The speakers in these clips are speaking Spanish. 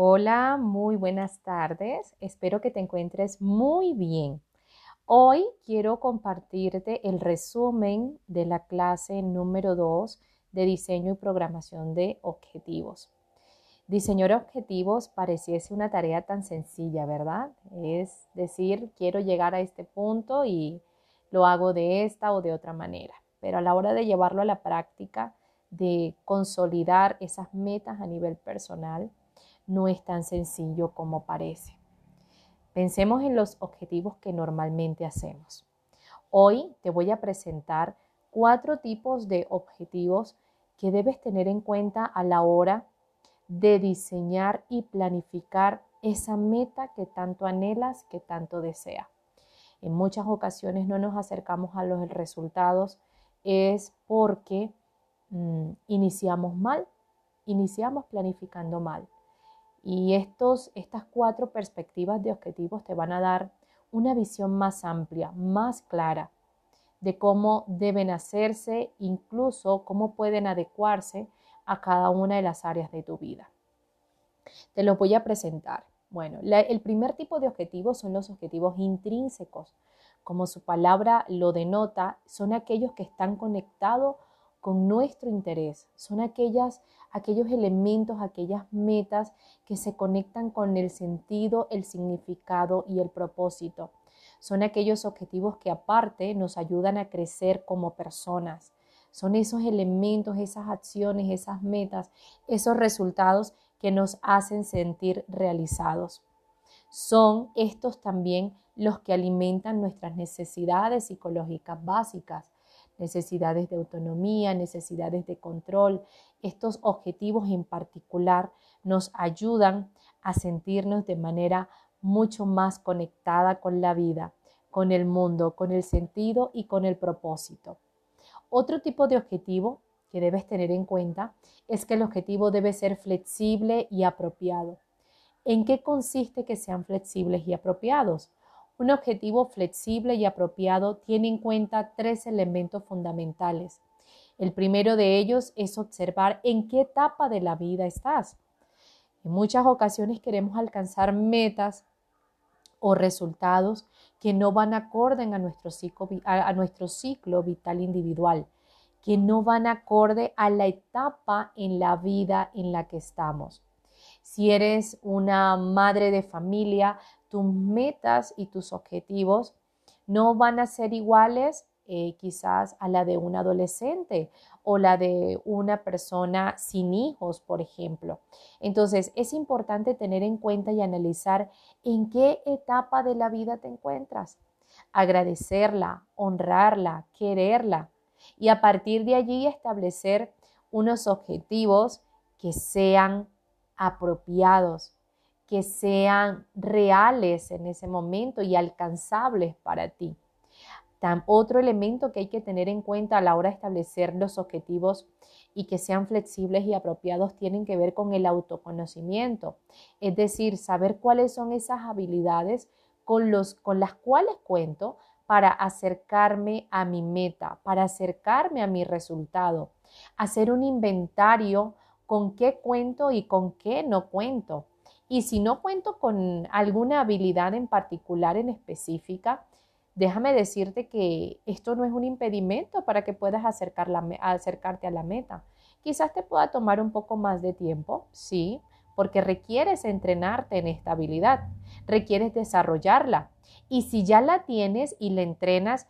Hola, muy buenas tardes. Espero que te encuentres muy bien. Hoy quiero compartirte el resumen de la clase número 2 de diseño y programación de objetivos. Diseñar objetivos pareciese una tarea tan sencilla, ¿verdad? Es decir, quiero llegar a este punto y lo hago de esta o de otra manera. Pero a la hora de llevarlo a la práctica, de consolidar esas metas a nivel personal, no es tan sencillo como parece. Pensemos en los objetivos que normalmente hacemos. Hoy te voy a presentar cuatro tipos de objetivos que debes tener en cuenta a la hora de diseñar y planificar esa meta que tanto anhelas, que tanto deseas. En muchas ocasiones no nos acercamos a los resultados es porque mm, iniciamos mal, iniciamos planificando mal. Y estos, estas cuatro perspectivas de objetivos te van a dar una visión más amplia, más clara de cómo deben hacerse, incluso cómo pueden adecuarse a cada una de las áreas de tu vida. Te los voy a presentar. Bueno, el primer tipo de objetivos son los objetivos intrínsecos. Como su palabra lo denota, son aquellos que están conectados con nuestro interés. Son aquellas, aquellos elementos, aquellas metas que se conectan con el sentido, el significado y el propósito. Son aquellos objetivos que aparte nos ayudan a crecer como personas. Son esos elementos, esas acciones, esas metas, esos resultados que nos hacen sentir realizados. Son estos también los que alimentan nuestras necesidades psicológicas básicas, necesidades de autonomía, necesidades de control. Estos objetivos en particular nos ayudan a sentirnos de manera mucho más conectada con la vida, con el mundo, con el sentido y con el propósito. Otro tipo de objetivo que debes tener en cuenta es que el objetivo debe ser flexible y apropiado. ¿En qué consiste que sean flexibles y apropiados? Un objetivo flexible y apropiado tiene en cuenta tres elementos fundamentales. El primero de ellos es observar en qué etapa de la vida estás. En muchas ocasiones queremos alcanzar metas o resultados que no van acorde a nuestro, ciclo, a nuestro ciclo vital individual que no van acorde a la etapa en la vida en la que estamos. Si eres una madre de familia, tus metas y tus objetivos no van a ser iguales eh, quizás a la de un adolescente o la de una persona sin hijos, por ejemplo. Entonces, es importante tener en cuenta y analizar en qué etapa de la vida te encuentras. Agradecerla, honrarla, quererla y a partir de allí establecer unos objetivos que sean apropiados, que sean reales en ese momento y alcanzables para ti. otro elemento que hay que tener en cuenta a la hora de establecer los objetivos y que sean flexibles y apropiados tienen que ver con el autoconocimiento, es decir, saber cuáles son esas habilidades con las cuales cuento para acercarme a mi meta, para acercarme a mi resultado, hacer un inventario con qué cuento y con qué no cuento. Y si no cuento con alguna habilidad en particular, en específica, déjame decirte que esto no es un impedimento para que puedas acercarte a la meta. Quizás te pueda tomar un poco más de tiempo, sí, porque requieres entrenarte en esta habilidad, requieres desarrollarla. Y si ya la tienes y la entrenas,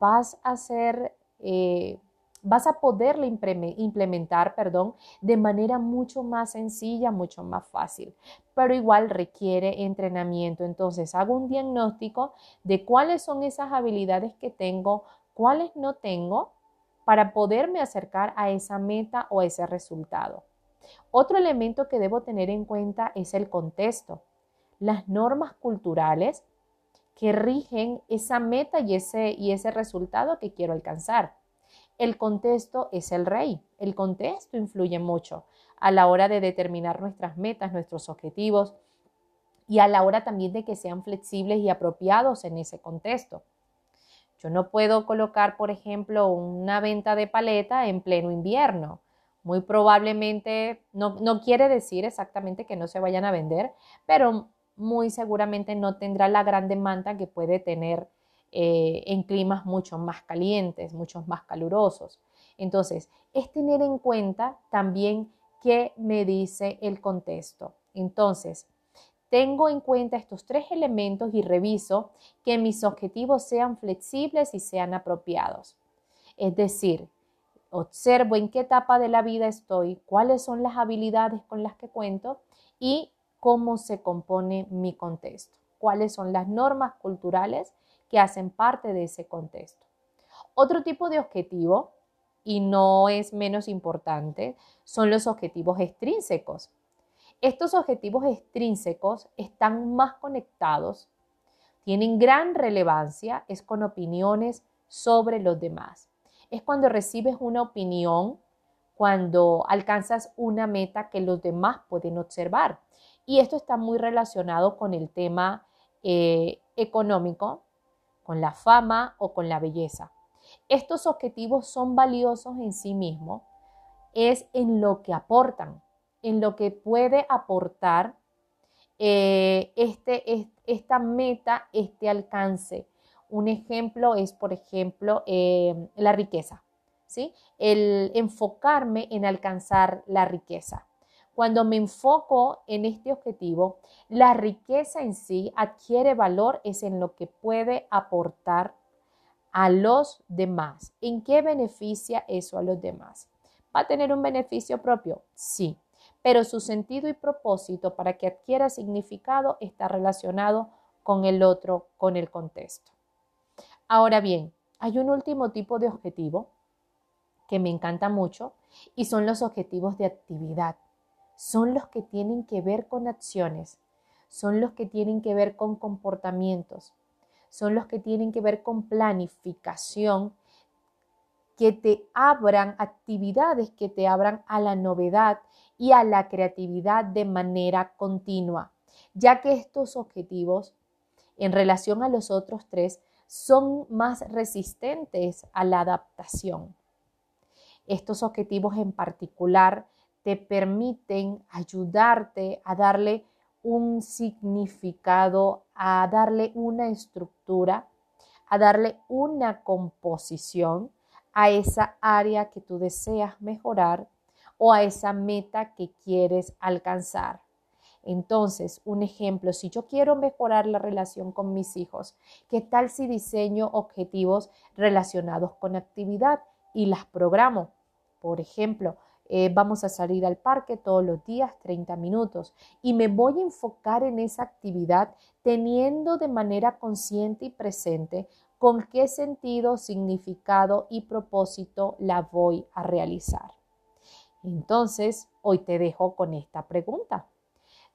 vas a ser, eh, vas a poderla implementar, perdón, de manera mucho más sencilla, mucho más fácil. Pero igual requiere entrenamiento. Entonces hago un diagnóstico de cuáles son esas habilidades que tengo, cuáles no tengo, para poderme acercar a esa meta o ese resultado. Otro elemento que debo tener en cuenta es el contexto. Las normas culturales que rigen esa meta y ese, y ese resultado que quiero alcanzar. El contexto es el rey. El contexto influye mucho a la hora de determinar nuestras metas, nuestros objetivos y a la hora también de que sean flexibles y apropiados en ese contexto. Yo no puedo colocar, por ejemplo, una venta de paleta en pleno invierno Muy probablemente, no, no quiere decir exactamente que no se vayan a vender, pero muy seguramente no tendrá la gran demanda que puede tener eh, en climas mucho más calientes, mucho más calurosos. Entonces, es tener en cuenta también qué me dice el contexto. Entonces, tengo en cuenta estos tres elementos y reviso que mis objetivos sean flexibles y sean apropiados. Es decir, observo en qué etapa de la vida estoy, cuáles son las habilidades con las que cuento y cómo se compone mi contexto, cuáles son las normas culturales que hacen parte de ese contexto. Otro tipo de objetivo, y no es menos importante, son los objetivos extrínsecos. Estos objetivos extrínsecos están más conectados, tienen gran relevancia, es con opiniones sobre los demás. Es cuando recibes una opinión, cuando alcanzas una meta que los demás pueden observar. Y esto está muy relacionado con el tema eh, económico, con la fama o con la belleza. Estos objetivos son valiosos en sí mismos, es en lo que aportan, en lo que puede aportar eh, este, esta meta, este alcance. Un ejemplo es, por ejemplo, eh, la riqueza, ¿sí? El enfocarme en alcanzar la riqueza. Cuando me enfoco en este objetivo, la riqueza en sí adquiere valor, es en lo que puede aportar a los demás. ¿En qué beneficia eso a los demás? ¿Va a tener un beneficio propio? Sí, pero su sentido y propósito para que adquiera significado está relacionado con el otro, con el contexto. Ahora bien, hay un último tipo de objetivo que me encanta mucho y son los objetivos de actividad son los que tienen que ver con acciones, son los que tienen que ver con comportamientos, son los que tienen que ver con planificación, que te abran actividades, que te abran a la novedad y a la creatividad de manera continua, ya que estos objetivos en relación a los otros tres son más resistentes a la adaptación. Estos objetivos en particular te permiten ayudarte a darle un significado, a darle una estructura, a darle una composición a esa área que tú deseas mejorar o a esa meta que quieres alcanzar. Entonces, un ejemplo, si yo quiero mejorar la relación con mis hijos, ¿qué tal si diseño objetivos relacionados con actividad y las programo? Por ejemplo, eh, vamos a salir al parque todos los días 30 minutos y me voy a enfocar en esa actividad teniendo de manera consciente y presente con qué sentido, significado y propósito la voy a realizar. Entonces, hoy te dejo con esta pregunta.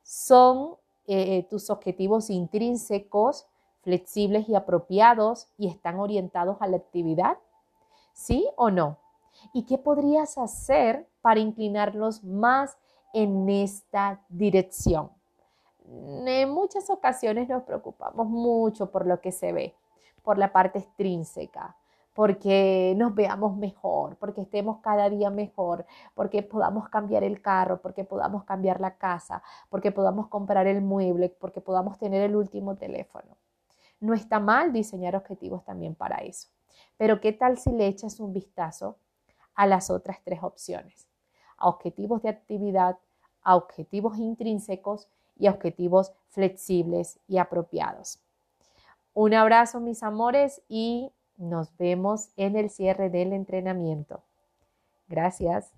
¿Son eh, tus objetivos intrínsecos, flexibles y apropiados y están orientados a la actividad? ¿Sí o no? ¿Y qué podrías hacer para inclinarlos más en esta dirección? En muchas ocasiones nos preocupamos mucho por lo que se ve, por la parte extrínseca, porque nos veamos mejor, porque estemos cada día mejor, porque podamos cambiar el carro, porque podamos cambiar la casa, porque podamos comprar el mueble, porque podamos tener el último teléfono. No está mal diseñar objetivos también para eso. Pero ¿qué tal si le echas un vistazo a las otras tres opciones, a objetivos de actividad, a objetivos intrínsecos y a objetivos flexibles y apropiados. Un abrazo mis amores y nos vemos en el cierre del entrenamiento. Gracias.